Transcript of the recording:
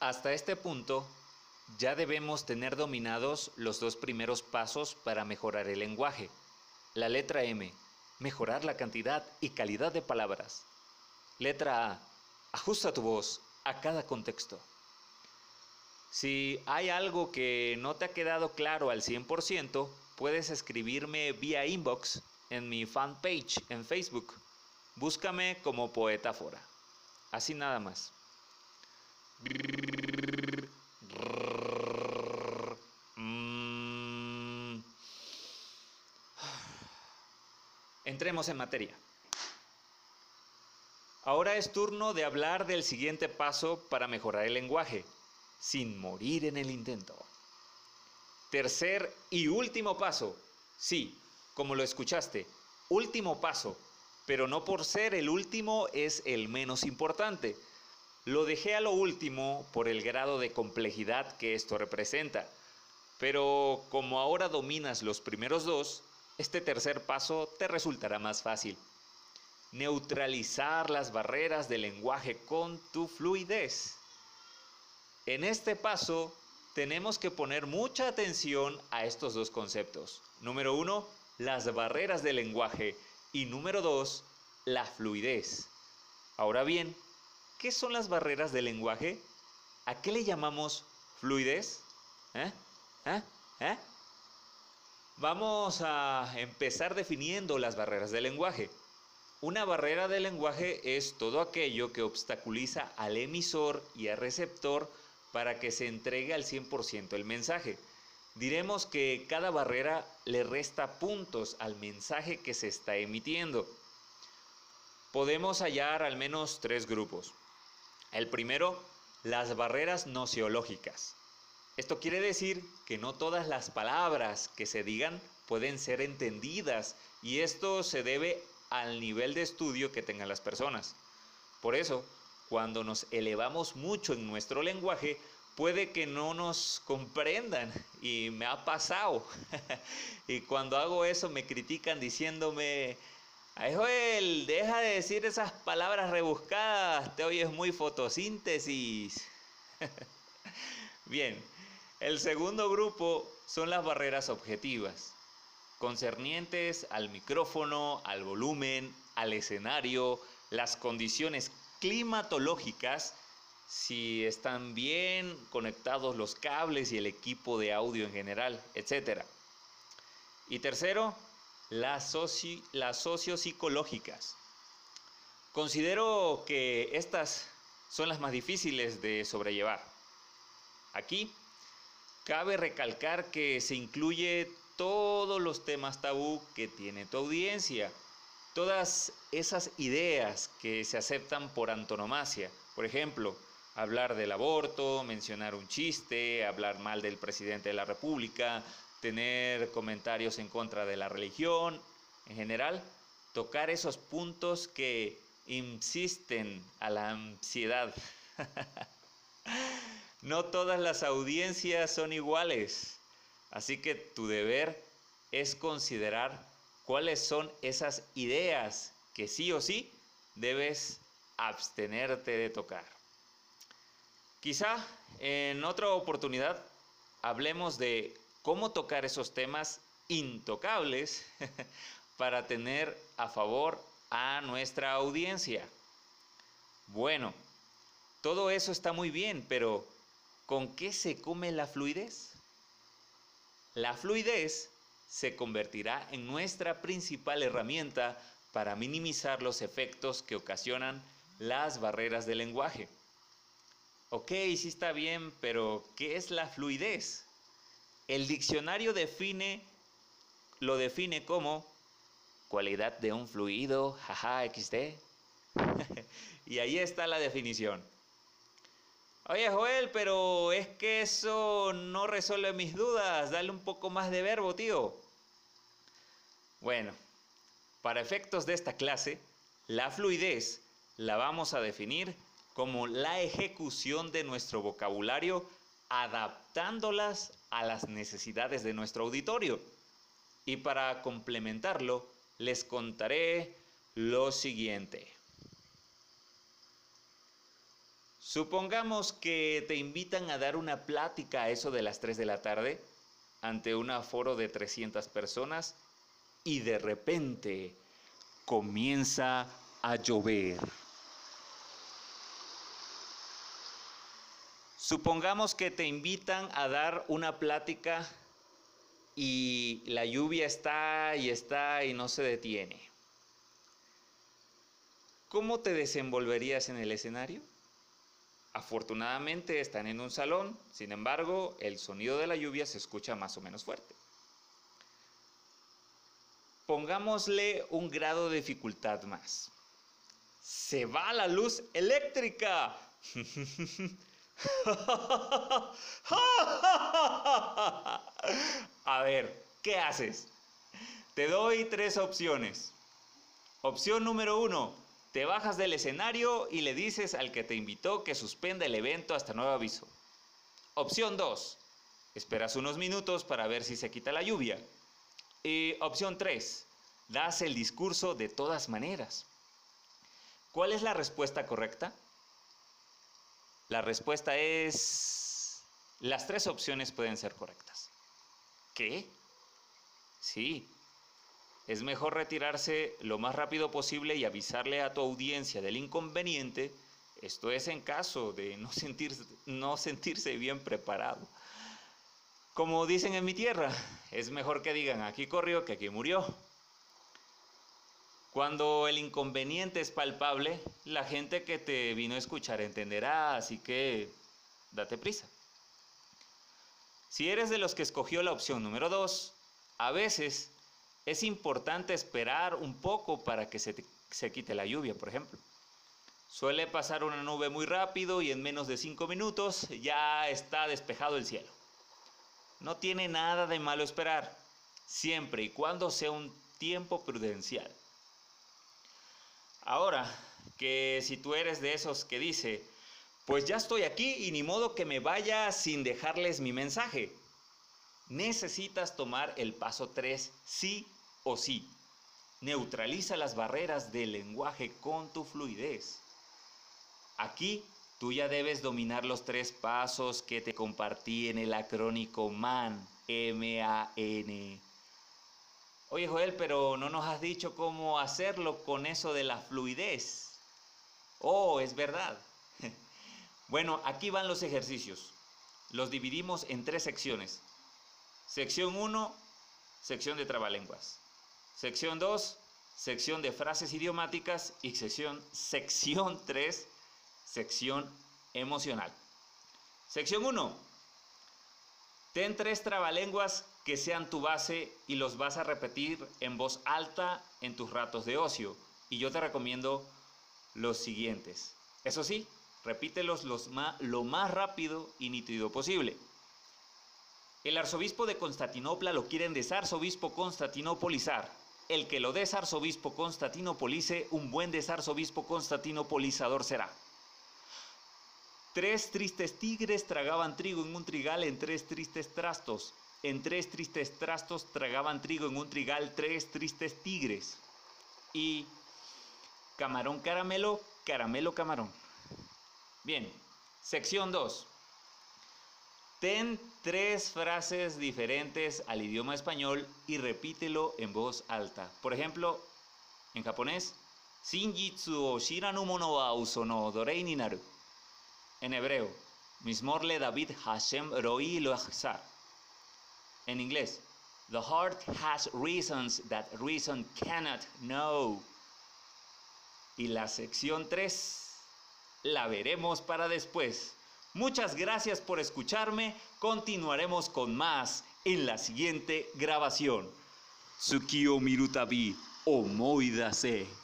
Hasta este punto, ya debemos tener dominados los dos primeros pasos para mejorar el lenguaje. La letra M, mejorar la cantidad y calidad de palabras. Letra A, ajusta tu voz a cada contexto. Si hay algo que no te ha quedado claro al 100%, puedes escribirme vía inbox en mi fanpage en Facebook. Búscame como Poeta Fora. Así nada más. Entremos en materia. Ahora es turno de hablar del siguiente paso para mejorar el lenguaje, sin morir en el intento. Tercer y último paso. Sí, como lo escuchaste, último paso, pero no por ser el último es el menos importante. Lo dejé a lo último por el grado de complejidad que esto representa. Pero como ahora dominas los primeros dos, este tercer paso te resultará más fácil. Neutralizar las barreras del lenguaje con tu fluidez. En este paso tenemos que poner mucha atención a estos dos conceptos. Número uno, las barreras del lenguaje y número dos, la fluidez. Ahora bien, ¿qué son las barreras del lenguaje? ¿A qué le llamamos fluidez? ¿Eh? ¿Eh? ¿Eh? Vamos a empezar definiendo las barreras del lenguaje. Una barrera del lenguaje es todo aquello que obstaculiza al emisor y al receptor para que se entregue al 100% el mensaje. Diremos que cada barrera le resta puntos al mensaje que se está emitiendo. Podemos hallar al menos tres grupos. El primero, las barreras nociológicas. Esto quiere decir que no todas las palabras que se digan pueden ser entendidas y esto se debe al nivel de estudio que tengan las personas. Por eso, cuando nos elevamos mucho en nuestro lenguaje, puede que no nos comprendan y me ha pasado. y cuando hago eso me critican diciéndome, Ay, Joel, deja de decir esas palabras rebuscadas, te oyes muy fotosíntesis. Bien, el segundo grupo son las barreras objetivas, concernientes al micrófono, al volumen, al escenario, las condiciones climatológicas, si están bien conectados los cables y el equipo de audio en general, etc. Y tercero, las, soci sociopsicológicas. Considero que estas son las más difíciles de sobrellevar. Aquí cabe recalcar que se incluye todos los temas tabú que tiene tu audiencia, todas esas ideas que se aceptan por antonomasia. Por ejemplo, hablar del aborto, mencionar un chiste, hablar mal del presidente de la República, tener comentarios en contra de la religión, en general, tocar esos puntos que insisten a la ansiedad. no todas las audiencias son iguales, así que tu deber es considerar cuáles son esas ideas que sí o sí debes abstenerte de tocar. Quizá en otra oportunidad hablemos de cómo tocar esos temas intocables para tener a favor a nuestra audiencia. Bueno, todo eso está muy bien, pero ¿con qué se come la fluidez? La fluidez se convertirá en nuestra principal herramienta para minimizar los efectos que ocasionan las barreras del lenguaje. Ok, sí está bien, pero ¿qué es la fluidez? El diccionario define, lo define como cualidad de un fluido, jaja, XD. y ahí está la definición. Oye Joel, pero es que eso no resuelve mis dudas. Dale un poco más de verbo, tío. Bueno, para efectos de esta clase, la fluidez la vamos a definir como la ejecución de nuestro vocabulario adaptándolas a las necesidades de nuestro auditorio. Y para complementarlo, les contaré lo siguiente. Supongamos que te invitan a dar una plática a eso de las 3 de la tarde ante un aforo de 300 personas y de repente comienza a llover. Supongamos que te invitan a dar una plática y la lluvia está y está y no se detiene. ¿Cómo te desenvolverías en el escenario? Afortunadamente están en un salón, sin embargo, el sonido de la lluvia se escucha más o menos fuerte. Pongámosle un grado de dificultad más. Se va la luz eléctrica. A ver, ¿qué haces? Te doy tres opciones. Opción número uno, te bajas del escenario y le dices al que te invitó que suspenda el evento hasta nuevo aviso. Opción 2. Esperas unos minutos para ver si se quita la lluvia. Y opción 3. Das el discurso de todas maneras. ¿Cuál es la respuesta correcta? La respuesta es... Las tres opciones pueden ser correctas. ¿Qué? Sí, es mejor retirarse lo más rápido posible y avisarle a tu audiencia del inconveniente, esto es en caso de no sentirse, no sentirse bien preparado. Como dicen en mi tierra, es mejor que digan aquí corrió que aquí murió. Cuando el inconveniente es palpable, la gente que te vino a escuchar entenderá, así que date prisa. Si eres de los que escogió la opción número 2, a veces es importante esperar un poco para que se, se quite la lluvia, por ejemplo. Suele pasar una nube muy rápido y en menos de cinco minutos ya está despejado el cielo. No tiene nada de malo esperar, siempre y cuando sea un tiempo prudencial. Ahora, que si tú eres de esos que dice, pues ya estoy aquí y ni modo que me vaya sin dejarles mi mensaje necesitas tomar el paso 3 sí o sí. Neutraliza las barreras del lenguaje con tu fluidez. Aquí tú ya debes dominar los tres pasos que te compartí en el acrónico MAN, M-A-N. Oye Joel, pero no nos has dicho cómo hacerlo con eso de la fluidez. Oh, es verdad. bueno, aquí van los ejercicios. Los dividimos en tres secciones. Sección 1, sección de trabalenguas. Sección 2, sección de frases idiomáticas. Y sección, sección 3, sección emocional. Sección 1. Ten tres trabalenguas que sean tu base y los vas a repetir en voz alta en tus ratos de ocio. Y yo te recomiendo los siguientes. Eso sí, repítelos los lo más rápido y nítido posible. El arzobispo de Constantinopla lo quieren desarzobispo constantinopolizar. El que lo desarzobispo constantinopolice, un buen desarzobispo constantinopolizador será. Tres tristes tigres tragaban trigo en un trigal en tres tristes trastos. En tres tristes trastos tragaban trigo en un trigal tres tristes tigres. Y camarón caramelo, caramelo camarón. Bien, sección 2. Ten tres frases diferentes al idioma español y repítelo en voz alta. Por ejemplo, en japonés, Shinjitsu o Shiranu mono wa no dorei ni naru. En hebreo, Mismorle David Hashem roi lo En inglés, The heart has reasons that reason cannot know. Y la sección 3 la veremos para después. Muchas gracias por escucharme. Continuaremos con más en la siguiente grabación. Tsukio mirutabi omoidase.